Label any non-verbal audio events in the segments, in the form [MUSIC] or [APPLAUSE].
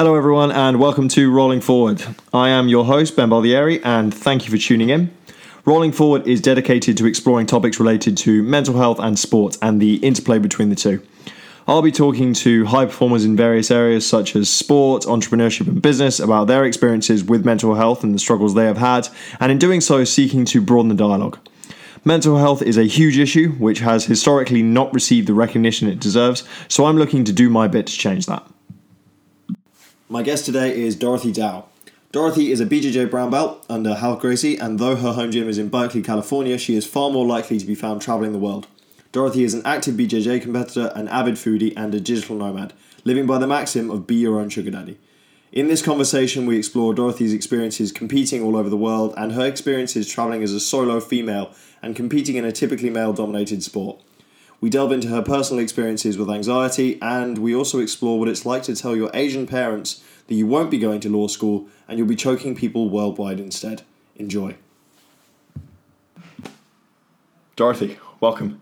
Hello, everyone, and welcome to Rolling Forward. I am your host, Ben Baldieri, and thank you for tuning in. Rolling Forward is dedicated to exploring topics related to mental health and sport and the interplay between the two. I'll be talking to high performers in various areas such as sport, entrepreneurship, and business about their experiences with mental health and the struggles they have had, and in doing so, seeking to broaden the dialogue. Mental health is a huge issue which has historically not received the recognition it deserves, so I'm looking to do my bit to change that. My guest today is Dorothy Dow. Dorothy is a BJJ brown belt under Ralph Gracie, and though her home gym is in Berkeley, California, she is far more likely to be found traveling the world. Dorothy is an active BJJ competitor, an avid foodie, and a digital nomad, living by the maxim of be your own sugar daddy. In this conversation, we explore Dorothy's experiences competing all over the world and her experiences traveling as a solo female and competing in a typically male dominated sport. We delve into her personal experiences with anxiety, and we also explore what it's like to tell your Asian parents that you won't be going to law school and you'll be choking people worldwide instead. Enjoy. Dorothy, welcome.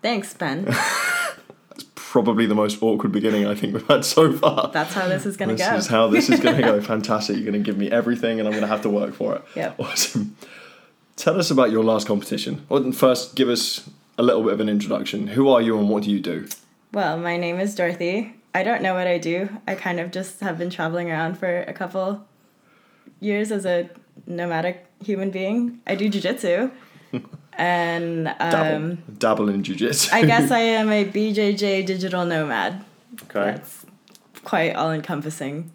Thanks, Ben. [LAUGHS] That's probably the most awkward beginning I think we've had so far. That's how this is going to go. This is how this is going to go. [LAUGHS] Fantastic. You're going to give me everything and I'm going to have to work for it. Yeah. Awesome. Tell us about your last competition. Well, first, give us a little bit of an introduction. Who are you and what do you do? well, my name is Dorothy. I don't know what I do. I kind of just have been traveling around for a couple years as a nomadic human being. I do jujitsu. [LAUGHS] and Dabble, um, dabble in jiu-jitsu. I guess [LAUGHS] I am a BJJ digital nomad. okay. That's quite all encompassing.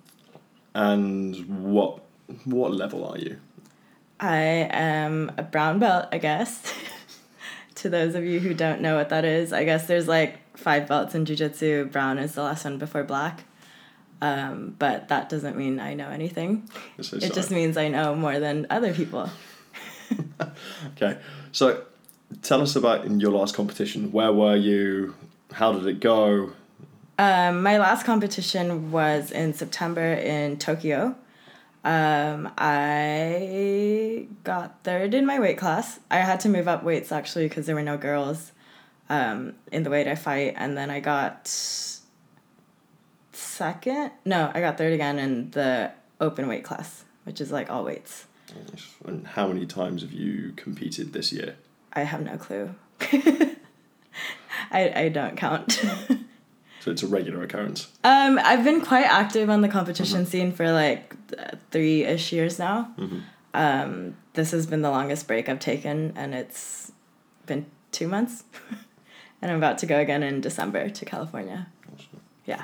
And what what level are you? I am a brown belt, I guess. [LAUGHS] to those of you who don't know what that is, I guess there's like five belts in jujitsu. Brown is the last one before black. Um, but that doesn't mean I know anything. So It just means I know more than other people. [LAUGHS] Okay. So tell us about in your last competition. Where were you? How did it go? Um, my last competition was in September in Tokyo. Um, I got third in my weight class. I had to move up weights actually because there were no girls um, in the weight I fight, and then I got second. No, I got third again in the open weight class, which is like all weights. And how many times have you competed this year? I have no clue. [LAUGHS] I, I don't count. [LAUGHS] So it's a regular occurrence. Um, I've been quite active on the competition scene for like three ish years now. Um, this has been the longest break I've taken, and it's been two months. [LAUGHS] and I'm about to go again in December to California. Yeah.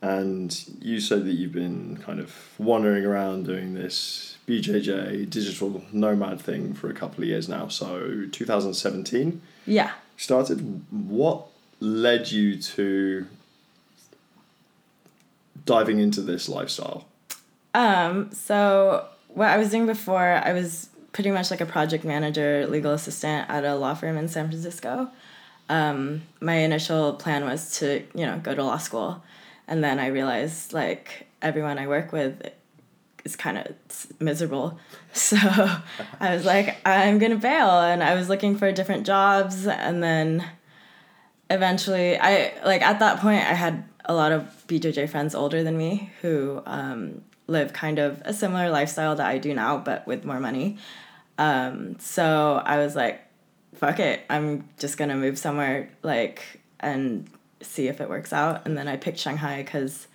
And you said that you've been kind of wandering around doing this BJJ digital nomad thing for a couple of years now. So 2017 Yeah. started. What led you to diving into this lifestyle? Um, so what I was doing before, I was pretty much like a project manager, legal assistant at a law firm in San Francisco. Um, my initial plan was to, you know, go to law school. And then I realized like everyone I work with is kind of miserable. [LAUGHS] So I was like, I'm gonna bail. And I was looking for different jobs. And then eventually, I like at that point, I had a lot of BJJ friends older than me who um, live kind of a similar lifestyle that I do now, but with more money. Um, so I was like, fuck it, I'm just gonna move somewhere like and see if it works out. And then I picked Shanghai because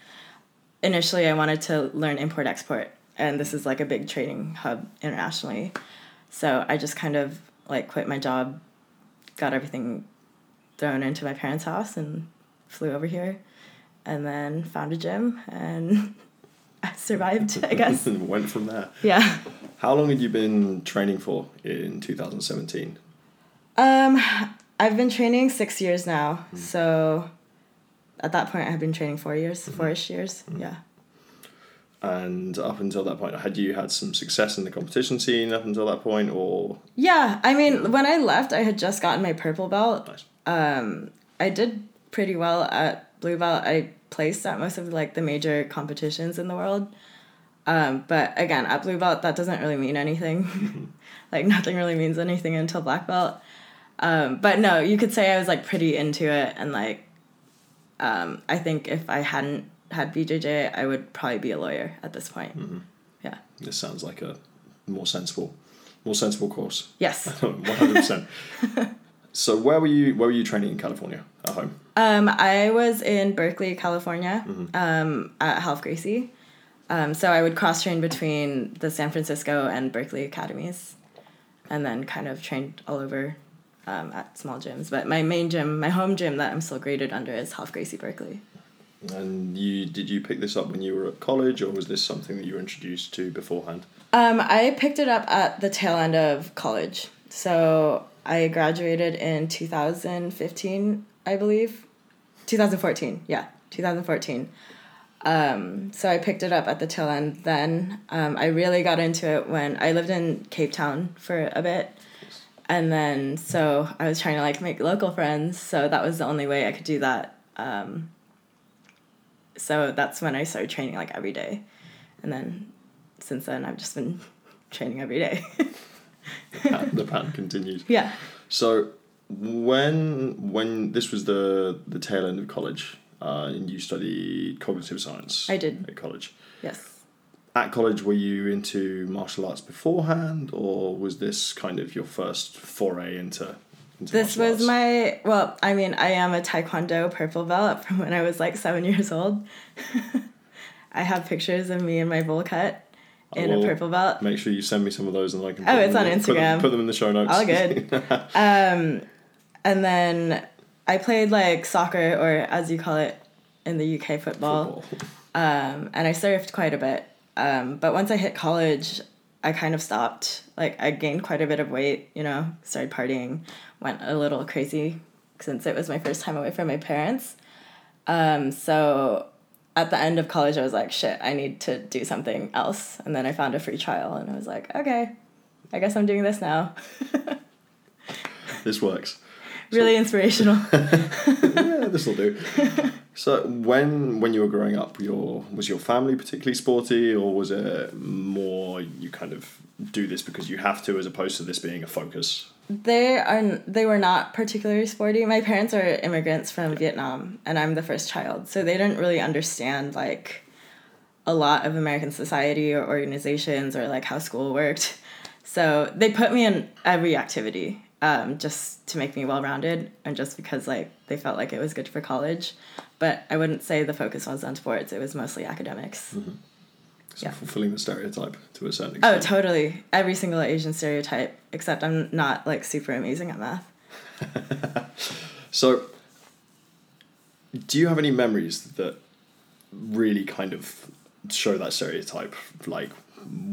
initially I wanted to learn import export, and this is like a big trading hub internationally. So I just kind of like quit my job, got everything thrown into my parents' house, and flew over here, and then found a gym, and [LAUGHS] I survived. I guess. and [LAUGHS] went from there. Yeah. How long had you been training for in 2017? Um, I've been training six years now, hmm. so at that point I had been training four years, hmm. four-ish years. Hmm. Yeah. And up until that point, had you had some success in the competition scene up until that point, or Yeah, I mean, when I left, I had just gotten my purple belt. nice? Um, I did pretty well at blue belt. I placed at most of like the major competitions in the world. Um, but again, at blue belt, that doesn't really mean anything. [LAUGHS] [LAUGHS] like nothing really means anything until black belt. Um, but no, you could say I was like pretty into it, and like, um, I think if I hadn't had BJJ, I would probably be a lawyer at this point. Mm-hmm. Yeah. This sounds like a more sensible, more sensible course. Yes. [LAUGHS] One hundred percent. So where were you? Where were you training in California at home? Um, I was in Berkeley, California, um, at Ralph Gracie. Um, so I would cross train between the San Francisco and Berkeley academies, and then kind of trained all over um, at small gyms. But my main gym, my home gym that I'm still graded under is Ralph Gracie Berkeley. And you did you pick this up when you were at college, or was this something that you were introduced to beforehand? Um, I picked it up at the tail end of college. So I graduated in 2015, I believe. 2014, yeah, 2014. Um, so I picked it up at the tail end then. Um, I really got into it when I lived in Cape Town for a bit. And then, so I was trying to like make local friends. So that was the only way I could do that. Um, so that's when I started training like every day. And then since then, I've just been [LAUGHS] training every day. [LAUGHS] The pattern, the pattern continues. yeah. So when when this was the the tail end of college, uh, and you studied cognitive science. I did. at college. Yes. At college, were you into martial arts beforehand, or was this kind of your first foray into? into This was arts? my, well, I mean, I am a Taekwondo purple belt [LAUGHS] from when I was like seven years old. [LAUGHS] I have pictures of me in my bowl cut in a purple belt. Make sure you send me some of those, and I can. Oh, it's on in- put them- Instagram. Put them in the show notes. All good. [LAUGHS] um, and then I played like soccer, or as you call it in the UK, football. Football. [LAUGHS] Um, and I surfed quite a bit. Um, but once I hit college, I kind of stopped. Like I gained quite a bit of weight, you know, started partying, went a little crazy since it was my first time away from my parents. Um, so at the end of college, I was like, shit, I need to do something else. And then I found a free trial and I was like, okay, I guess I'm doing this now. This works. [LAUGHS] really inspirational. [LAUGHS] yeah, this will do. [LAUGHS] So when when you were growing up, your was your family particularly sporty, or was it more you kind of do this because you have to, as opposed to this being a focus? They are they were not particularly sporty. My parents are immigrants from Vietnam and I'm the first child. So they didn't really understand like a lot of American society or organizations or like how school worked. So they put me in every activity um, just to make me well rounded and just because like they felt like it was good for college. But I wouldn't say the focus was on sports. It was mostly academics. So Yeah. fulfilling the stereotype to a certain oh, extent. Oh, totally. Every single Asian stereotype, except I'm not like super amazing at math. [LAUGHS] So, do you have any memories that really kind of show that stereotype? Like,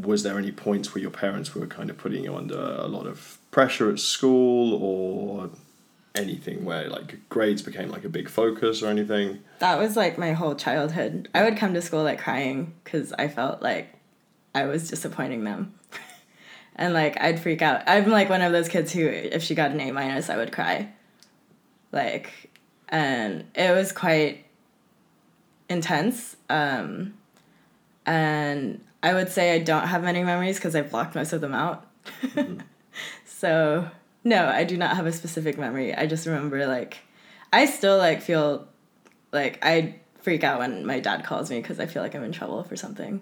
was there any points where your parents were kind of putting you under a lot of pressure at school or anything where like grades became like a big focus or anything? that was like my whole childhood. I would come to school like crying because I felt like I was disappointing them. [LAUGHS] and like I'd freak out. I'm like one of those kids who, if she got an A minus, I would cry. Like, and it was quite intense. Um, and I would say I don't have many memories because I've blocked most of them out. [LAUGHS] so, no, I do not have a specific memory. I just remember like, I still like feel like I freak out when my dad calls me because I feel like I'm in trouble for something.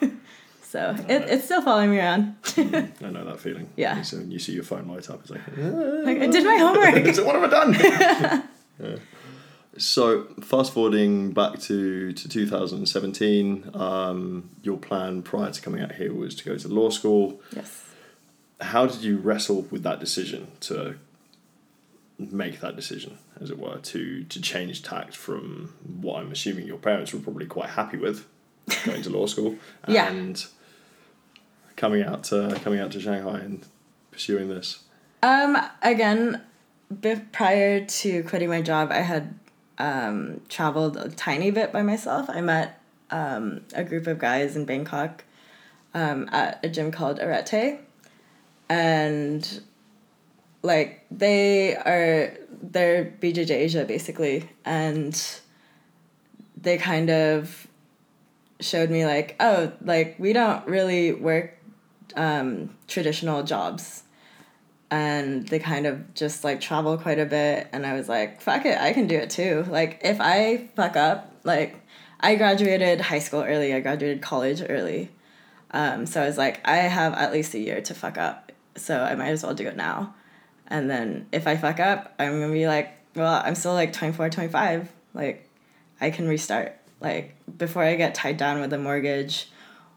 Mm-hmm. [LAUGHS] so it, it's still following me around. Mm-hmm. I know that feeling. [LAUGHS] Yeah. So when you see your phone light up, it's like, like I did my ah. homework. [LAUGHS] so what have I done? Yeah. So fast forwarding back to, to 2017, um, your plan prior to coming out here was to go to law school. yes. How did you wrestle with that decision to make that decision, as it were, to to change tact from what I'm assuming your parents were probably quite happy with, [LAUGHS] going to law school, Yeah. and coming out to coming out to Shanghai and pursuing this. Um. Again, prior to quitting my job, I had um, traveled a tiny bit by myself. I met um, a group of guys in Bangkok um, at a gym called Arete, and like they are they're BJJ Asia basically, and they kind of showed me like oh like we don't really work um, traditional jobs and they kind of just like travel quite a bit and i was like fuck it i can do it too like if i fuck up like I graduated high school early. I graduated college early. Um, so I was like, I have at least a year to fuck up. So I might as well do it now. And then if I fuck up, I'm to be like, well, I'm still like 24, 25. Like, I can restart. Like, before I get tied down with a mortgage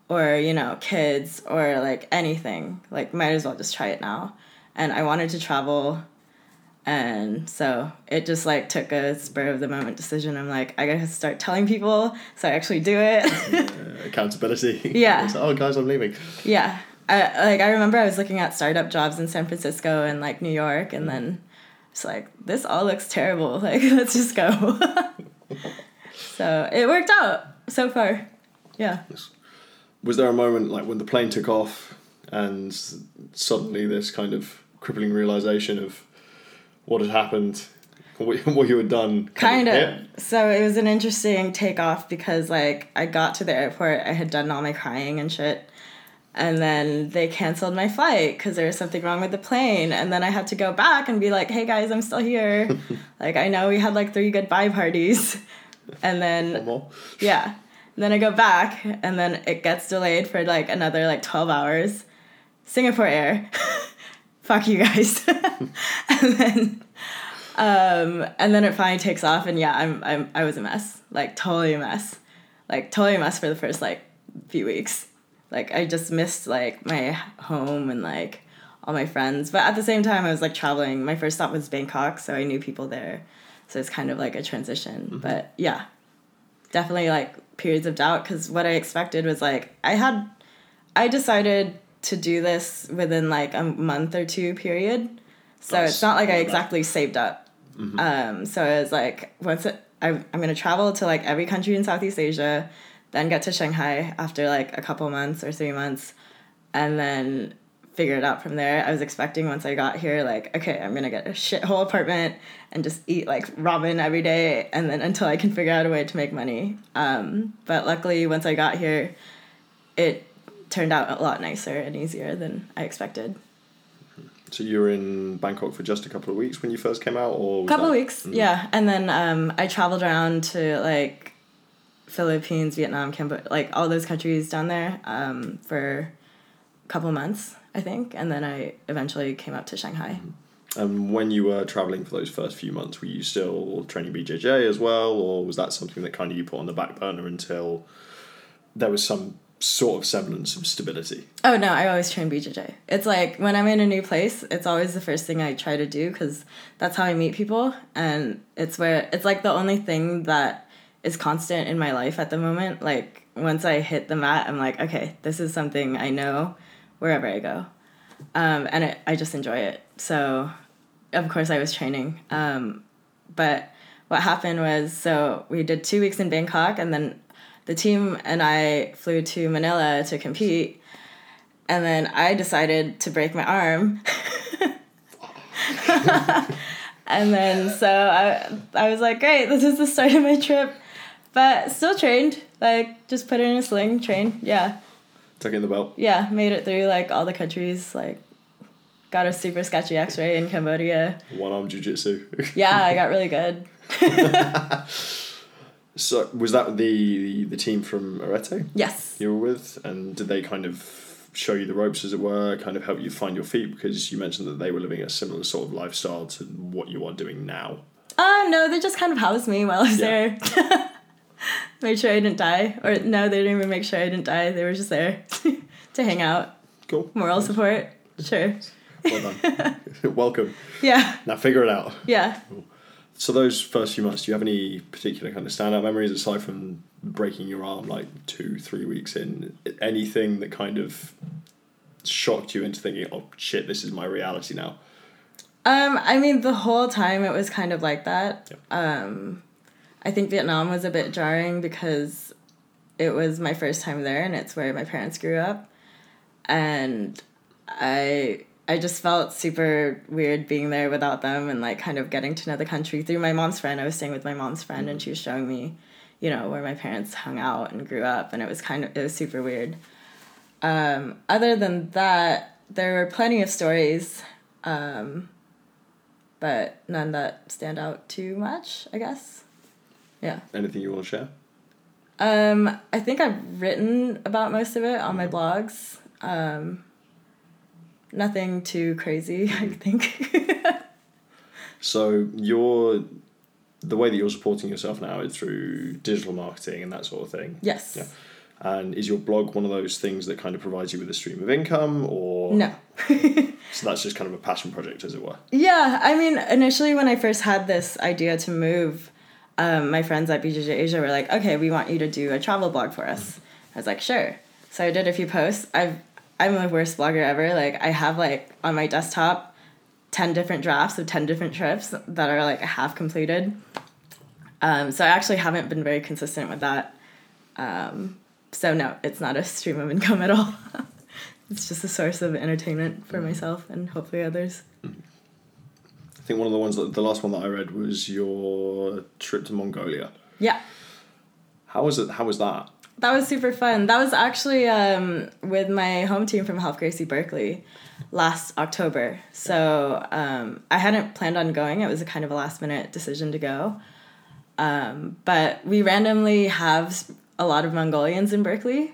or, you know, kids or like anything, like, might as well just try it now. And I wanted to travel and so it just like took a spur of the moment decision. I'm like, I gotta start telling people so I actually do it. [LAUGHS] accountability. Yeah. [LAUGHS] oh, guys, I'm leaving. Yeah. I, like I remember I was looking at startup jobs in San Francisco and like New York, and then it's like this all looks terrible. [LAUGHS] Like let's just go. [LAUGHS] so it worked out so far. Yeah. Was there a moment like when the plane took off and suddenly this kind of crippling realization of what had happened, what [LAUGHS] you had done. Kind, of. So it was an interesting takeoff because like I got to the airport, I had done all my crying and shit. And then they canceled my flight because there was something wrong with the plane. And then I had to go back and be like, hey guys, I'm still here. [LAUGHS] like, I know we had like three goodbye parties. [LAUGHS] And then, yeah. And then I go back and then it gets delayed for like another like 12 hours. Singapore Air. [LAUGHS] fuck you guys. and then um and then it finally takes off and yeah, I'm I'm I was a mess. Like totally a mess. Like totally a mess for the first like few weeks. Like I just missed like my home and like all my friends. But at the same time I was like traveling. My first stop was Bangkok, so I knew people there. So it's kind of like a transition. Mm-hmm. But yeah. Definitely like periods of doubt cuz what I expected was like I had I decided to do this within like a month or two period. So nice. it's not like I exactly saved up. Mm-hmm. Um, so it was like once it, I, I'm gonna travel to like every country in Southeast Asia, then get to Shanghai after like a couple months or three months, and then figure it out from there. I was expecting once I got here, like, okay, I'm gonna get a shithole apartment and just eat like ramen every day, and then until I can figure out a way to make money. Um, but luckily, once I got here, it turned out a lot nicer and easier than I expected. So you were in Bangkok for just a couple of weeks when you first came out, or a couple that... of weeks, mm-hmm. yeah. And then um, I traveled around to like Philippines, Vietnam, Cambodia, like all those countries down there um, for a couple months, I think, and then I eventually came up to Shanghai. Mm-hmm. And when you were traveling for those first few months, were you still training BJJ as well, or was that something that kind of you put on the back burner until there was some sort of semblance of stability. Oh no, I always train BJJ. It's like when I'm in a new place, it's always the first thing I try to do because that's how I meet people, and it's where it's like the only thing that is constant in my life at the moment. Like once I hit the mat, I'm like, okay, this is something I know wherever I go, um, and it, I just enjoy it. So, of course, I was training, um, but what happened was so we did two weeks in Bangkok, and then the team and I flew to Manila to compete, and then I decided to break my arm. [LAUGHS] [LAUGHS] and then so I I was like, great, this is the start of my trip, but still trained. Like just put it in a sling, train. Yeah. Tuck in the belt. Yeah, made it through like all the countries. Like, got a super sketchy X-ray in Cambodia. One arm jujitsu. [LAUGHS] yeah, I got really good. [LAUGHS] So was that the the team from Arete? Yes. You were with, and did they kind of show you the ropes, as it were, kind of help you find your feet? Because you mentioned that they were living a similar sort of lifestyle to what you are doing now. Uh no, they just kind of housed me while I was yeah. there. [LAUGHS] Made sure I didn't die, or no, they didn't even make sure I didn't die. They were just there [LAUGHS] to hang out. Cool. Moral support. Sure. Well done. [LAUGHS] Welcome. Yeah. Now figure it out. Yeah. Cool. So those first few months, do you have any particular kind of standout memories aside from breaking your arm like two, three weeks in? Anything that kind of shocked you into thinking, "Oh shit, this is my reality now." Um, I mean, the whole time it was kind of like that. Um, I think Vietnam was a bit jarring because it was my first time there, and it's where my parents grew up, and I I just felt super weird being there without them and like kind of getting to know the country through my mom's friend. I was staying with my mom's friend and she was showing me, you know, where my parents hung out and grew up and it was kind of it was super weird. Um, other than that, there were plenty of stories, um, but none that stand out too much, I guess. Yeah. Anything you want to share? Um, I think I've written about most of it on my blogs. Um, nothing too crazy, [LAUGHS] I think. [LAUGHS] So you're the way that you're supporting yourself now is through digital marketing and that sort of thing. yes. Yeah. And is your blog one of those things that kind of provides you with a stream of income, or No. [LAUGHS] So that's just kind of a passion project, as it were. Yeah, I mean, initially when I first had this idea to move, um, my friends at BJJ Asia were like, "Okay, we want you to do a travel blog for us." I was like, "Sure." So I did a few posts. I've I'm the worst blogger ever. Like I have like on my desktop, ten different drafts of ten different trips that are like half completed. Um, so I actually haven't been very consistent with that. Um, so no, it's not a stream of income at all. [LAUGHS] it's just a source of entertainment for myself and hopefully others. I think one of the ones that the last one that I read was your trip to Mongolia. Yeah. How was it? How was that? That was super fun. That was actually um, with my home team from Ralph Gracie Berkeley last October. So um, I hadn't planned on going. It was a kind of a last minute decision to go. Um, but we randomly have a lot of Mongolians in Berkeley.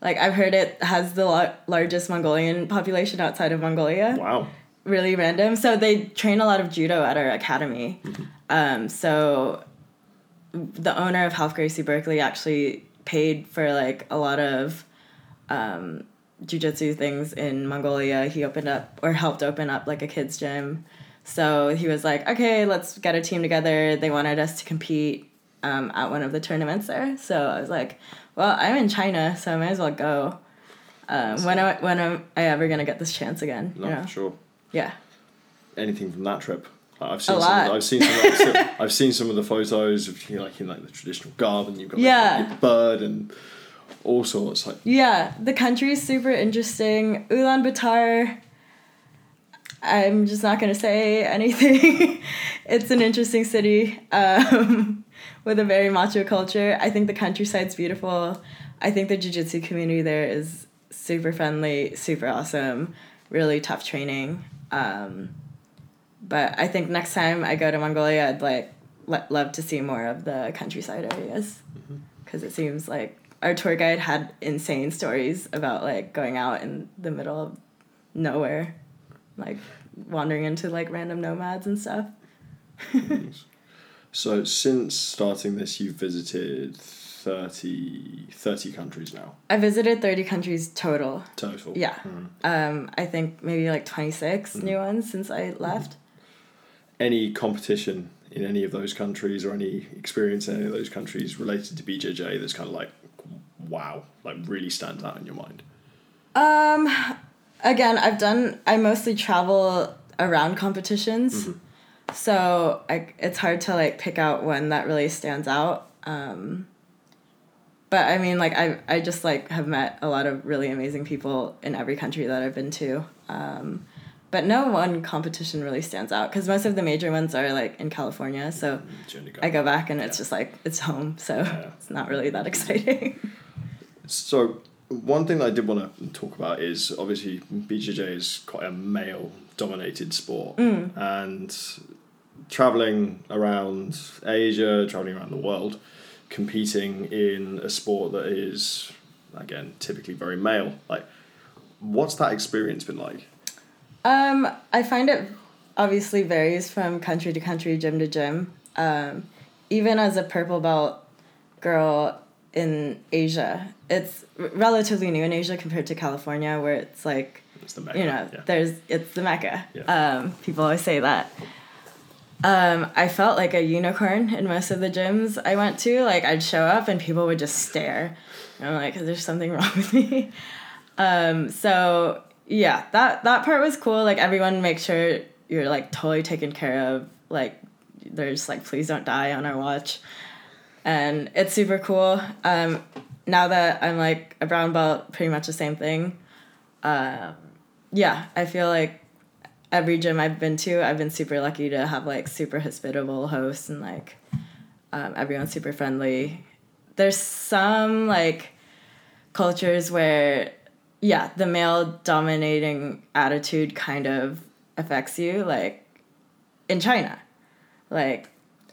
Like I've heard it has the la- largest Mongolian population outside of Mongolia Wow. Really random. So they train a lot of judo at our academy. Um, so the owner of Ralph Gracie Berkeley actually paid for like a lot of um, jujitsu things in Mongolia. He opened up or helped open up like a kids gym. So he was like, okay, let's get a team together. They wanted us to compete um, at one of the tournaments there. So I was like, well, I'm in China, so I might as well go. Um, when I, when am I ever gonna get this chance again? No, you know? for sure. Yeah. Anything from that trip? Like, I've seen some. Of, I've seen. Some, I've, seen, [LAUGHS] I've seen some of the photos of you know, like in like the traditional garb, and you've got like, Yeah. your bird and all sorts. Like Yeah, the country is super interesting. Ulaanbaatar. I'm just not gonna say anything. [LAUGHS] it's an interesting city um, [LAUGHS] with a very macho culture. I think the countryside's beautiful. I think the jiu-jitsu community there is super friendly, super awesome, really tough training. Um, but I think next time I go to Mongolia, I'd like le- love to see more of the countryside areas. Because it seems like our tour guide had insane stories about like going out in the middle of nowhere, like wandering into like random nomads and stuff. So, since starting this, you've visited 30, 30 countries now I visited 30 countries total. total. Yeah. Mm. Um, I think maybe like 26 new ones since I left. Any competition in any of those countries, or any experience in any of those countries related to BJJ that's kind of like, wow, like really stands out in your mind. Um, again, I've done. I mostly travel around competitions, so I, it's hard to like pick out one that really stands out. Um, but I mean, like I I just like have met a lot of really amazing people in every country that I've been to. Um, but no one competition really stands out because most of the major ones are like in California. So I go back and it's just like it's home. So Yeah. it's not really that exciting. So one thing that I did want to talk about is obviously BJJ is quite a male dominated sport and traveling around Asia, traveling around the world, competing in a sport that is again typically very male. Like what's that experience been like? Um, I find it obviously varies from country to country, gym to gym. Um, even as a purple belt girl in Asia, it's relatively new in Asia compared to California, where it's like It's the mecca. you know, yeah. there's it's the mecca. Yeah. Um, people always say that. Um, I felt like a unicorn in most of the gyms I went to. Like I'd show up and people would just stare. And I'm like, there's something [LAUGHS] wrong with me. Um, so yeah, that that part was cool. Like everyone makes sure you're like totally taken care of. Like there's like please don't die on our watch. And it's super cool. Um, now that I'm like a brown belt, pretty much the same thing. Um, yeah, I feel like every gym I've been to, I've been super lucky to have like super hospitable hosts and like um, everyone's super friendly. There's some like cultures where, yeah, the male dominating attitude kind of affects you, like in China. Like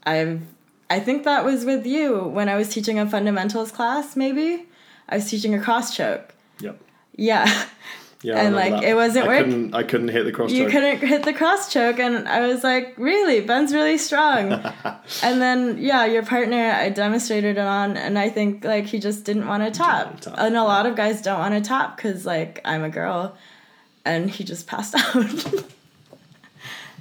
I've I think that was with you when I was teaching a fundamentals class, maybe. I was teaching a cross choke. Yep. Yeah. [LAUGHS] Yeah, And, like, that. it wasn't I work- Couldn't, I couldn't hit the cross choke. You choke. couldn't hit the cross choke, and I was like, really? Ben's really strong. [LAUGHS] and then, yeah, your partner, I demonstrated it on, and I think, like, he just didn't want to tap. wanna And a lot of guys don't want to tap because, like, I'm a girl, and he just passed [LAUGHS] out.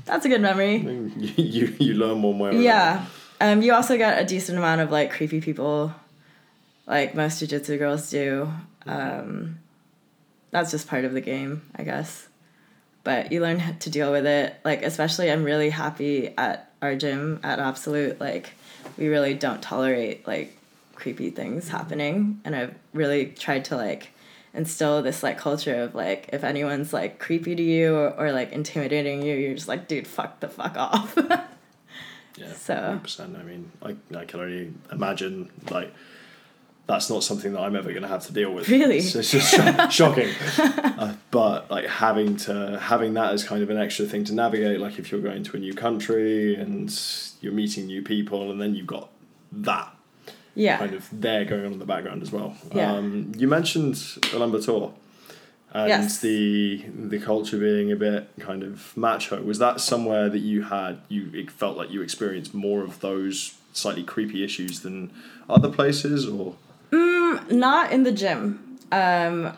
That's a good memory. [LAUGHS] you, you, you learn one way. Yeah. Um, you also get a decent amount of like creepy people, like most jujitsu girls do. Um, that's just part of the game, I guess. But you learn to deal with it. Like especially, I'm really happy at our gym at Absolute. Like we really don't tolerate like creepy things happening, and I've really tried to like instill this like culture of like if anyone's like creepy to you or, or like intimidating you, you're just like, dude, fuck the fuck off. [LAUGHS] Yeah, So- 100%. I mean, I, I can only imagine, like, that's not something that I'm ever going to have to deal with. Really? It's, it's just sho- [LAUGHS] shocking. Uh, but, like, having to, having that as kind of an extra thing to navigate, like, if you're going to a new country and you're meeting new people, and then you've got that yeah. kind of there going on in the background as well. Yeah. Um, you mentioned Ulaanbaatar and Yes. the the culture being a bit kind of macho. Was that somewhere that you had you it felt like you experienced more of those slightly creepy issues than other places, or Not in the gym. Um,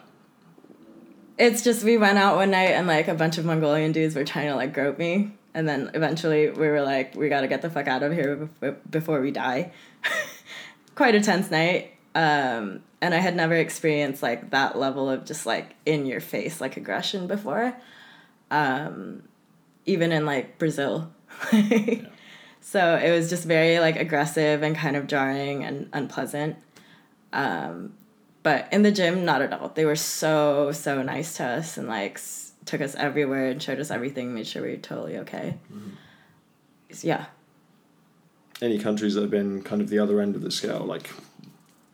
it's just we went out one night and like a bunch of Mongolian dudes were trying to like grope me, and then eventually we were like, we gotta get the fuck out of here before we die. [LAUGHS] Quite a tense night. Um, and I had never experienced like that level of just like in your face like aggression before. Um, even in like Brazil. [LAUGHS] So it was just very like aggressive and kind of jarring and unpleasant. Um, but in the gym, not at all. They were so so nice to us and like s- took us everywhere and showed us everything, made sure we were totally okay. So, yeah, any countries that have been kind of the other end of the scale, like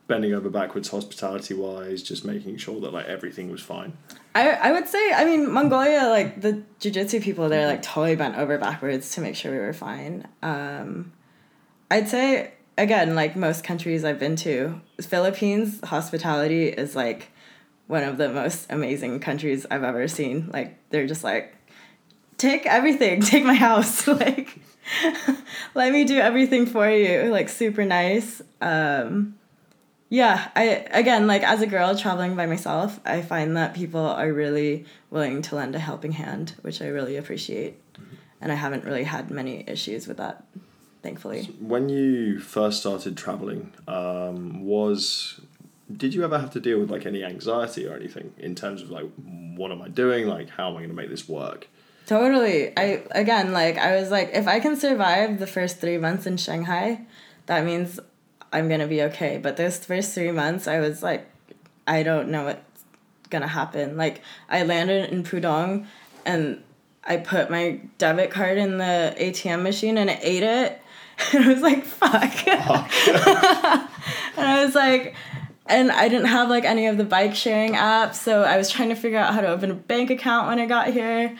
bending over backwards hospitality wise, just making sure that like everything was fine. I I would say I mean Mongolia like the jujitsu people they're like totally bent over backwards to make sure we were fine. Um, I'd say again like most countries I've been to, Philippines hospitality is like one of the most amazing countries I've ever seen. Like they're just like take everything, [LAUGHS] take my house, [LAUGHS] like [LAUGHS] let me do everything for you. Like super nice. Um, yeah, I again like as a girl traveling by myself, I find that people are really willing to lend a helping hand, which I really appreciate. And I haven't really had many issues with that, thankfully. When you first started traveling, um, was did you ever have to deal with like any anxiety or anything in terms of like what am I doing? Like how am I going to make this work? Totally. I again like I was like if I can survive the first 3 months in Shanghai, that means I'm going to be okay. But those first 3 months I was like I don't know what's going to happen. Like I landed in Pudong and I put my debit card in the ATM machine and it ate it. [LAUGHS] And I was like, fuck. Oh. [LAUGHS] and I was like, and I didn't have like any of the bike sharing apps, so I was trying to figure out how to open a bank account when I got here.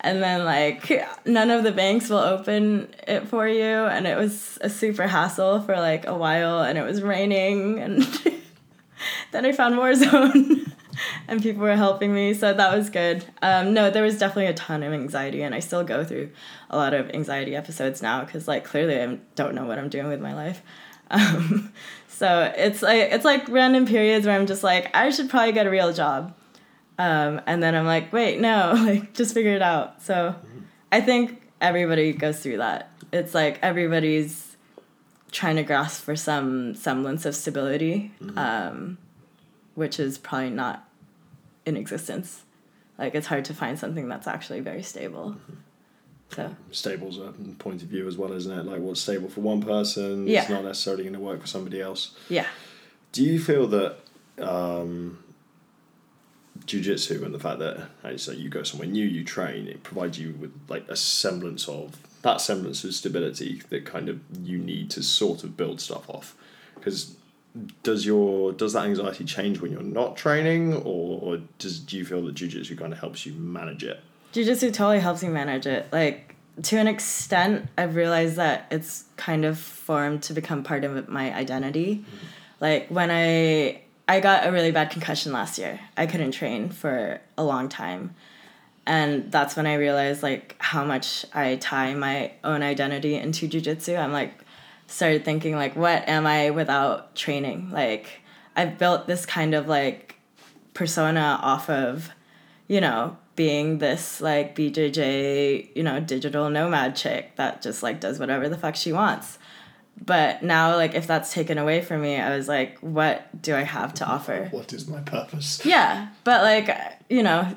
And then like none of the banks will open it for you, and it was a super hassle for like a while, and it was raining, and [LAUGHS] then I found Warzone, [LAUGHS] and people were helping me, so that was good. Um, no, there was definitely a ton of anxiety, and I still go through a lot of anxiety episodes now because like clearly I don't know what I'm doing with my life. [LAUGHS] Um, so it's like it's like random periods where I'm just like I should probably get a real job, um, and then I'm like wait no [LAUGHS] like just figure it out. So I think everybody goes through that. It's like everybody's trying to grasp for some semblance of stability, um, which is probably not in existence. Like it's hard to find something that's actually very stable. So Stable's a point of view as well, isn't it? Like what's stable for one person Yeah. is not necessarily going to work for somebody else. yeah, Do you feel that um, jiu-jitsu and the fact that as you go somewhere new, you train, it provides you with like a semblance of that semblance of stability that kind of you need to sort of build stuff off. Because does your does that anxiety change when you're not training, or, or does do you feel that jiu-jitsu kind of helps you manage it? jujitsu totally helps me manage it. Like to an extent, I've realized that it's kind of formed to become part of my identity. Mm-hmm. Like when I I got a really bad concussion last year. I couldn't train for a long time. And that's when I realized like how much I tie my own identity into jujitsu. I'm like started thinking like what am I without training? Like I've built this kind of like persona off of, you know, being this like BJJ, you know, digital nomad chick that just like does whatever the fuck she wants. But now, like, if that's taken away from me, I was like, what do I have to offer? What is my purpose? Yeah. But, like, you know,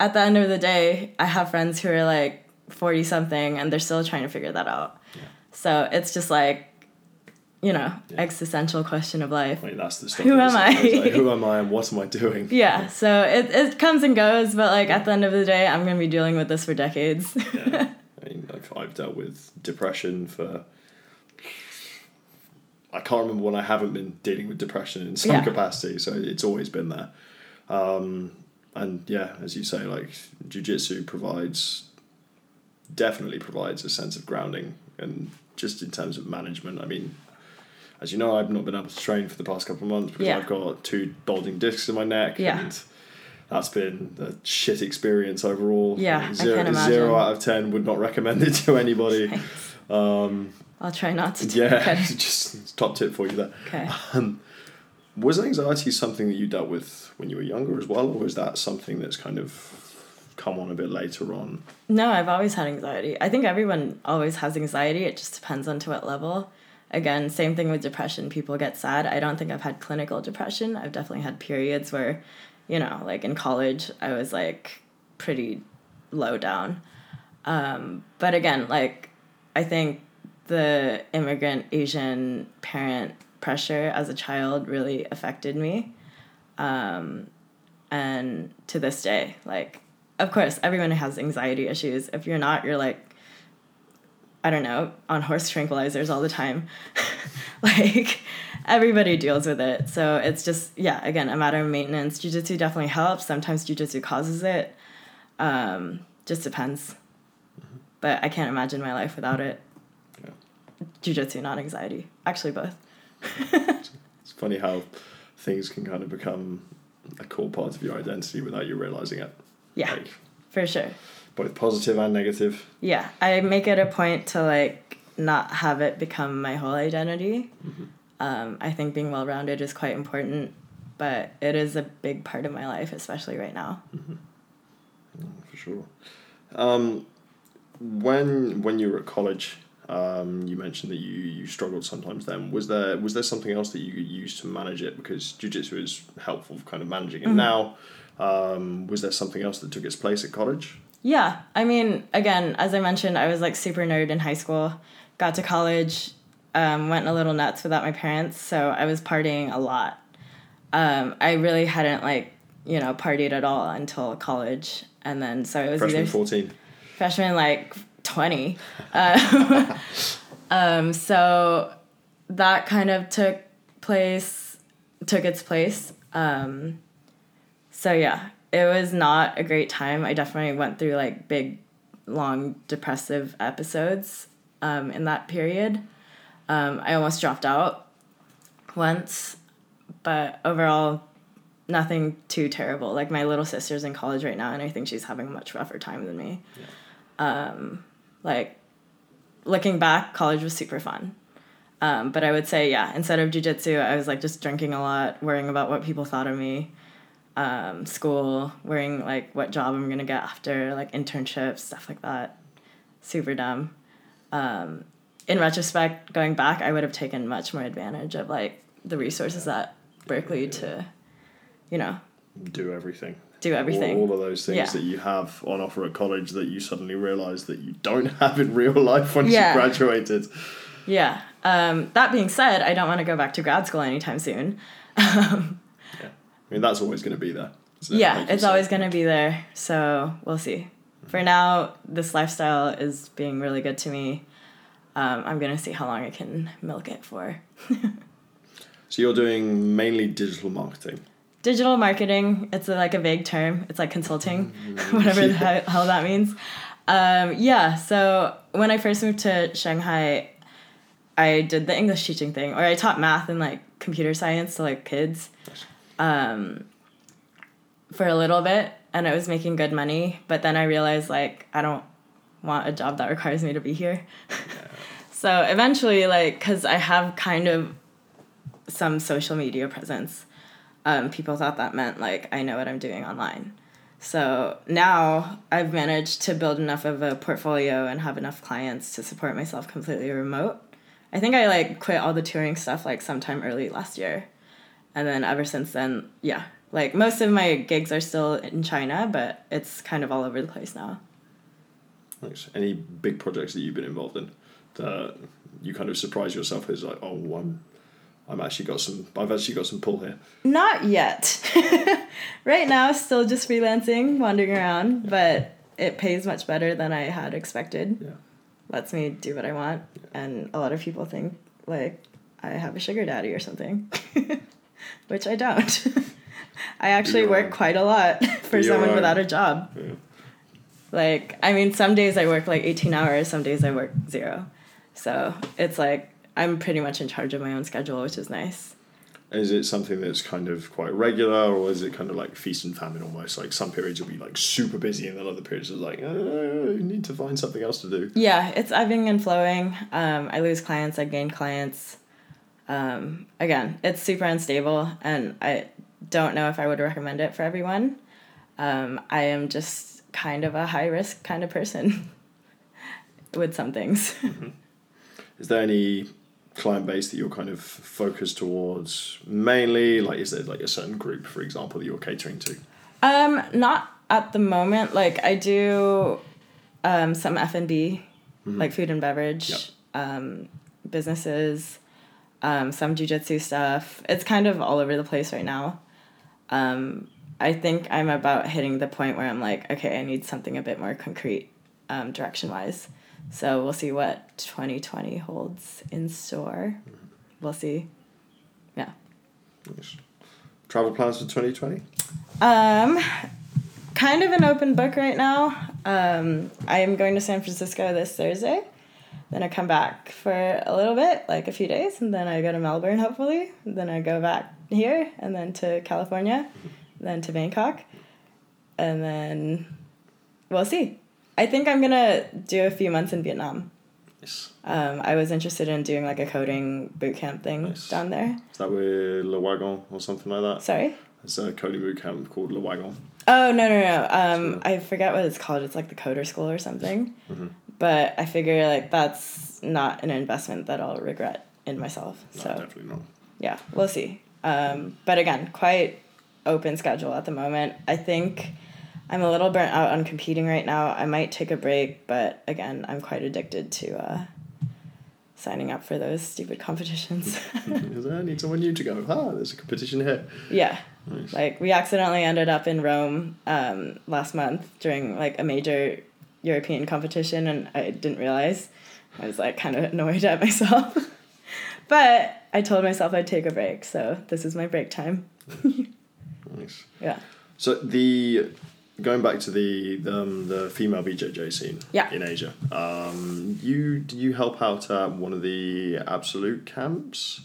at the end of the day, I have friends who are like 40 something and they're still trying to figure that out. Yeah. So it's just like, you know, yeah. existential question of life. That's the stuff. Who am I? Like, who am I and what am I doing? Yeah, so it, it comes and goes, but like at the end of the day, I'm going to be dealing with this for decades. yeah. [LAUGHS] I mean, I've, I've dealt with depression for. I can't remember when I haven't been dealing with depression in some yeah. capacity, so it's always been there. Um, and yeah, as you say, like jujitsu provides, definitely provides a sense of grounding and just in terms of management. I mean, as you know, I've not been able to train for the past couple of months because yeah. I've got two bulging discs in my neck. Yeah. And that's been a shit experience overall. Yeah, zero, I can imagine. zero out of ten would not recommend it to anybody. [LAUGHS] Um, I'll try not to. Yeah, [LAUGHS] just top tip for you there. Okay. Um, was anxiety something that you dealt with when you were younger as well, or was that something that's kind of come on a bit later on? No, I've always had anxiety. I think everyone always has anxiety. It just depends on to what level again, same thing with depression. People get sad. I don't think I've had clinical depression. I've definitely had periods where, you know, like in college, I was like pretty low down. Um, but again, like, I think the immigrant Asian parent pressure as a child really affected me. Um, and to this day, like, of course, everyone has anxiety issues. If you're not, you're like I don't know, on horse tranquilizers all the time. [LAUGHS] like everybody deals with it. So it's just, yeah, again, a matter of maintenance. Jiu jitsu definitely helps. Sometimes jiu jitsu causes it. Um, just depends. Mm-hmm. But I can't imagine my life without it. Yeah. Jiu jitsu, not anxiety. Actually, both. [LAUGHS] it's funny how things can kind of become a core part of your identity without you realizing it. Yeah, like, for sure both positive and negative. Yeah, I make it a point to like not have it become my whole identity. Mm-hmm. Um, I think being well rounded is quite important, but it is a big part of my life, especially right now. Mm-hmm. for sure. Um, when when you were at college, um, you mentioned that you, you struggled sometimes. Then was there was there something else that you could use to manage it because jujitsu is helpful for kind of managing it mm-hmm. now. Um, was there something else that took its place at college? Yeah, I mean, again, as I mentioned, I was like super nerd in high school. Got to college, um, went a little nuts without my parents, so I was partying a lot. Um, I really hadn't like you know partied at all until college, and then so it was freshman either fourteen, freshman like twenty. Uh, [LAUGHS] um, so that kind of took place, took its place. Um, so yeah, it was not a great time. I definitely went through like big, long depressive episodes um, in that period. Um, I almost dropped out once, but overall, nothing too terrible. Like my little sister's in college right now, and I think she's having a much rougher time than me. Yeah. Um, like looking back, college was super fun. Um, but I would say, yeah, instead of jujitsu, I was like just drinking a lot, worrying about what people thought of me um, school, worrying like what job I'm gonna get after, like internships, stuff like that. Super dumb. Um, in retrospect, going back, I would have taken much more advantage of like the resources at Berkeley to, you know, do everything. Do everything. All, all of those things yeah. that you have on offer at college that you suddenly realize that you don't [LAUGHS] have in real life once yeah. you graduated. Yeah. Um, that being said, I don't want to go back to grad school anytime soon. [LAUGHS] Um, I mean, that's always going to be there. Yeah, like it's always going to be there. So we'll see. For now, this lifestyle is being really good to me. Um, I'm going to see how long I can milk it for. [LAUGHS] so you're doing mainly digital marketing? Digital marketing, it's a, like a vague term. It's like consulting, mm-hmm. [LAUGHS] whatever yeah. the hell that means. Um, yeah, so when I first moved to Shanghai, I did the English teaching thing, or I taught math and like computer science to like kids um, for a little bit, and I was making good money. But then I realized like I don't want a job that requires me to be here. [LAUGHS] so eventually, like, because I have kind of some social media presence, um, people thought that meant like I know what I'm doing online. So now I've managed to build enough of a portfolio and have enough clients to support myself completely remote. I think I like quit all the touring stuff like sometime early last year. And then ever since then, yeah, like most of my gigs are still in China, but it's kind of all over the place now. Thanks. Any big projects that you've been involved in that you kind of surprise yourself as like, oh, I'm, I'm actually got some. I've actually got some pull here. Not yet. [LAUGHS] right now, still just freelancing, wandering around, yeah. but it pays much better than I had expected. Yeah. Lets me do what I want, yeah. and a lot of people think like I have a sugar daddy or something, [LAUGHS] which I don't. [LAUGHS] I actually work quite a lot [LAUGHS] for someone without a job. Yeah. Like, I mean, some days I work like 18 hours, some days I work zero. So it's like I'm pretty much in charge of my own schedule, which is nice. Is it something that's kind of quite regular, or is it kind of like feast and famine almost? Like some periods you'll be like super busy, and then other periods are like, oh, you need to find something else to do. Yeah, it's ebbing and flowing. Um, I lose clients, I gain clients. Um, again, it's super unstable, and I don't know if I would recommend it for everyone. Um, I am just kind of a high risk kind of person [LAUGHS] with some things. Mm-hmm. Is there any client base that you're kind of focused towards mainly? Like, is there like a certain group, for example, that you're catering to? Um, not at the moment. Like, I do um, some F and B, mm-hmm. like food and beverage, yep. um, businesses, um, some jujitsu stuff. It's kind of all over the place right now. Um, I think I'm about hitting the point where I'm like, okay, I need something a bit more concrete, um, direction wise. So we'll see what 2020 holds in store. Mm-hmm. We'll see. Yeah. Nice. Travel plans for 2020? Um, kind of an open book right now. Um, I am going to San Francisco this Thursday. Then I come back for a little bit, like a few days, and then I go to Melbourne, hopefully. Then I go back here, and then to California, then to Bangkok, and then we'll see. I think I'm gonna do a few months in Vietnam. Nice. Um, I was interested in doing like a coding boot camp thing nice. down there. Is that with Le Wagon or something like that? Sorry. It's a coding boot camp called Le Wagon. Oh no no no! Um, so. I forget what it's called. It's like the Coder School or something. Mm-hmm. But I figure like that's not an investment that I'll regret in myself. No, so definitely not. Yeah, we'll see. Um, but again, quite open schedule at the moment. I think I'm a little burnt out on competing right now. I might take a break, but again, I'm quite addicted to uh, signing up for those stupid competitions. [LAUGHS] I need someone new to go. Ah, there's a competition here. Yeah. Nice. Like we accidentally ended up in Rome um, last month during like a major European competition, and I didn't realize. I was like kind of annoyed at myself, [LAUGHS] but I told myself I'd take a break, so this is my break time. [LAUGHS] nice. Yeah. So the going back to the the, um, the female BJJ scene yeah. in Asia, um, you did you help out at one of the absolute camps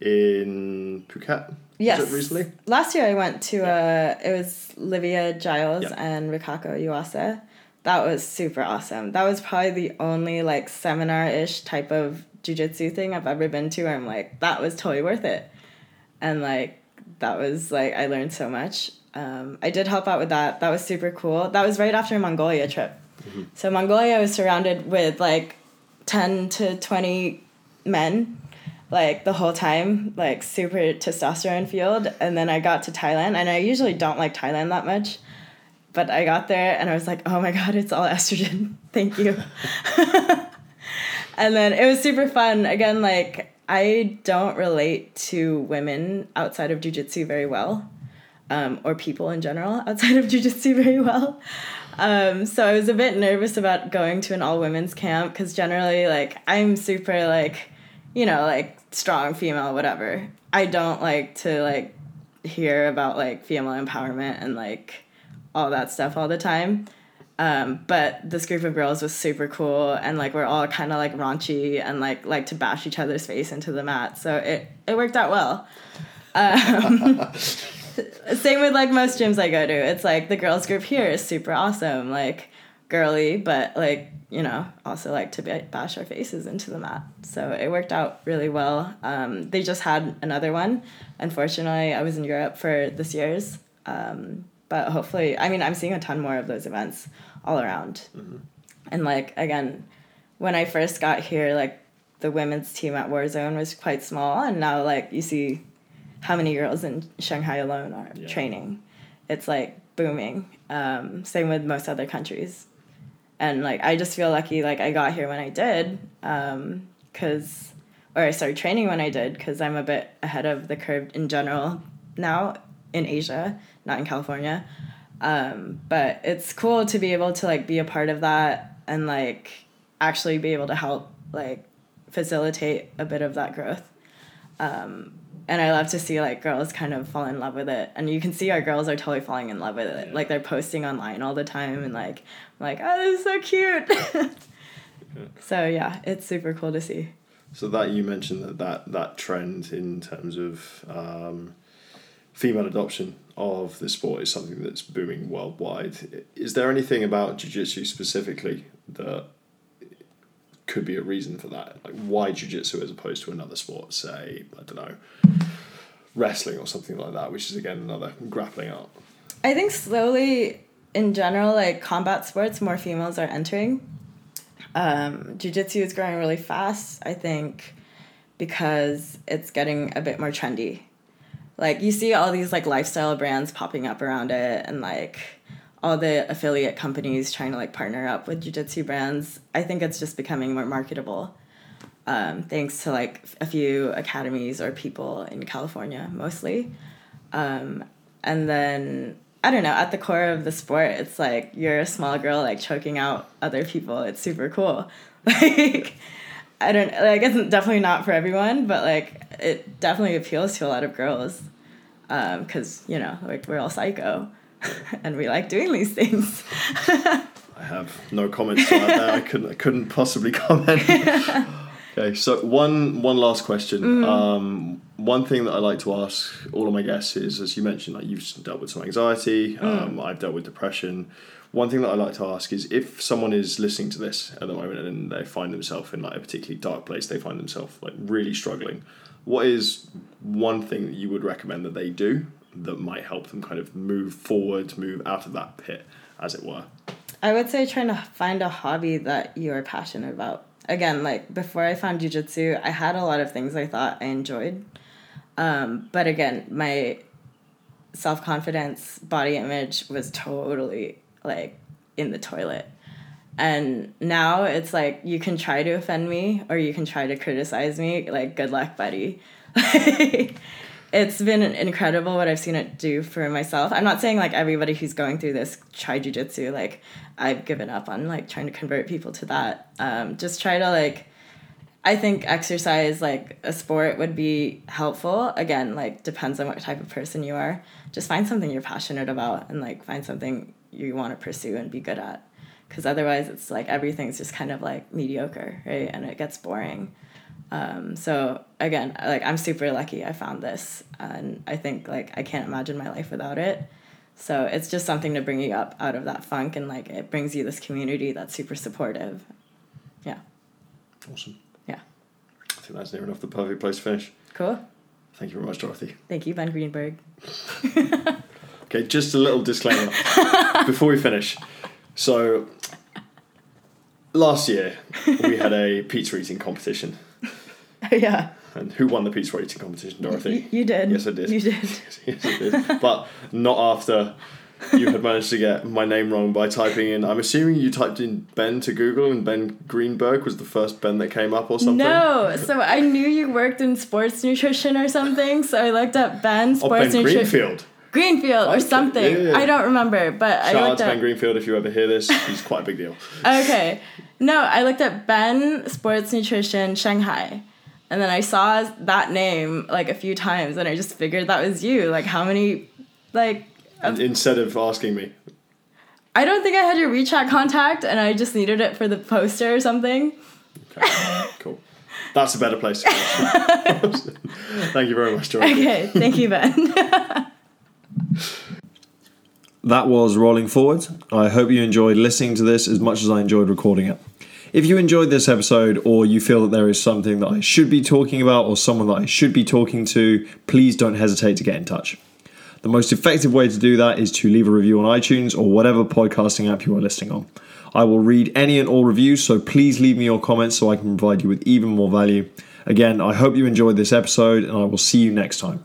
in Phuket? Yes. recently? Last year I went to yeah. uh it was Livia Giles yeah. and Rikako Yuasa. That was super awesome. That was probably the only like seminar ish type of jujitsu thing I've ever been to where I'm like, that was totally worth it. And like that was like I learned so much um, I did help out with that. That was super cool. That was right after a Mongolia trip. Mm-hmm. So Mongolia was surrounded with like 10 to 20 men like the whole time, like super testosterone field. And then I got to Thailand, and I usually don't like Thailand that much. But I got there and I was like, oh my God, it's all estrogen. [LAUGHS] Thank you. [LAUGHS] and then it was super fun. Again, like, I don't relate to women outside of jujitsu very well um, or people in general outside of [LAUGHS] jujitsu very well. Um, so I was a bit nervous about going to an all women's camp because generally, like, I'm super, like, you know, like strong female, whatever. I don't like to, like, hear about, like, female empowerment and, like, all that stuff all the time. Um, but this group of girls was super cool and like we're all kind of like raunchy and like like to bash each other's face into the mat. So it it worked out well. Um, [LAUGHS] same with like most gyms I go to. It's like the girls group here is super awesome, like girly, but like you know also like to bash our faces into the mat. So it worked out really well. Um, they just had another one. Unfortunately, I was in Europe for this year's. Um, but hopefully, I mean, I'm seeing a ton more of those events all around. Mm-hmm. And like again, when I first got here, like the women's team at Warzone was quite small, and now like you see how many girls in Shanghai alone are yeah. training. It's like booming. Um, same with most other countries. And like I just feel lucky like I got here when I did um, cuz or I started training when I did cuz I'm a bit ahead of the curve in general now in Asia, not in California. Um, but it's cool to be able to like be a part of that and like actually be able to help like facilitate a bit of that growth. Um, and I love to see like girls kind of fall in love with it, and you can see our girls are totally falling in love with it. Yeah. Like they're posting online all the time, and like I'm like, oh, this is so cute. yeah. [LAUGHS] So yeah, it's super cool to see. So that you mentioned that that that trend in terms of um, female adoption of the sport is something that's booming worldwide. Is there anything about jiu-jitsu specifically that could be a reason for that. Like why jujitsu as opposed to another sport, say I don't know, wrestling or something like that, which is again another grappling art. I think slowly, in general, like combat sports, more females are entering. Um, jiu-jitsu is growing really fast. I think because it's getting a bit more trendy. Like you see all these like lifestyle brands popping up around it, and like all the affiliate companies trying to like partner up with jiu-jitsu brands. I think it's just becoming more marketable um, thanks to like a few academies or people in california mostly. Um, and then i don't know at the core of the sport it's like you're a small girl like choking out other people. It's super cool. [LAUGHS] Like i don't like it's definitely not for everyone but like it definitely appeals to a lot of girls because um, you know like we're all psycho [LAUGHS] and we like doing these things. [LAUGHS] I have no comments on that. I couldn't. I couldn't possibly [LAUGHS] comment. okay, so one one last question. Mm. Um, one thing that I like to ask all of my guests is, as you mentioned, like you've dealt with some anxiety. Mm. Um, I've dealt with depression. One thing that I like to ask is if someone is listening to this at the moment and they find themselves in like a particularly dark place, they find themselves like really struggling. What is one thing that you would recommend that they do that might help them kind of move forward, move out of that pit, as it were? I would say trying to find a hobby that you are passionate about. Again, like before I found jujitsu, I had a lot of things I thought I enjoyed. Um, but again, my self confidence, body image was totally like in the toilet. And now it's like you can try to offend me or you can try to criticize me. Like, good luck, buddy. [LAUGHS] it's been incredible what I've seen it do for myself. I'm not saying like everybody who's going through this try jujitsu. Like I've given up on like trying to convert people to that. Um, just try to like. I think exercise like a sport would be helpful. Again, like depends on what type of person you are. Just find something you're passionate about and like find something you want to pursue and be good at. Because otherwise, it's like everything's just kind of like mediocre, right? And it gets boring. Um, so again, like I'm super lucky I found this, and I think like I can't imagine my life without it. So it's just something to bring you up out of that funk, and like it brings you this community that's super supportive. Yeah. Awesome. Yeah. I think that's near enough the perfect place to finish. Cool. Thank you very much, Dorothy. Thank you, Ben Greenberg. [LAUGHS] okay, just a little disclaimer [LAUGHS] before we finish. So, last year we had a [LAUGHS] pizza eating competition. Oh, yeah. And who won the pizza eating competition, Dorothy? You, you did. Yes, I did. You did. [LAUGHS] yes, yes, I did. but not after you had managed to get my name wrong by typing in. I'm assuming you typed in Ben to Google, and Ben Greenberg was the first Ben that came up, or something. No, so I knew you worked in sports nutrition or something, so I looked up Ben sports oh, Ben nutrition. Greenfield. Greenfield or something. Yeah, yeah. I don't remember, but Shout I looked out to Ben Greenfield if you ever hear this. He's quite a big deal. [LAUGHS] okay, no, I looked at Ben Sports Nutrition Shanghai, and then I saw that name like a few times, and I just figured that was you. Like, how many, like. And instead of asking me. I don't think I had your WeChat contact, and I just needed it for the poster or something. Okay, cool. That's a better place. [LAUGHS] Thank you very much, Joy. Okay, thank you, Ben. That was Rolling Forward. I hope you enjoyed listening to this as much as I enjoyed recording it. If you enjoyed this episode or you feel that there is something that I should be talking about or someone that I should be talking to, please don't hesitate to get in touch. The most effective way to do that is to leave a review on iTunes or whatever podcasting app you are listening on. I will read any and all reviews, so please leave me your comments so I can provide you with even more value. Again, I hope you enjoyed this episode and I will see you next time.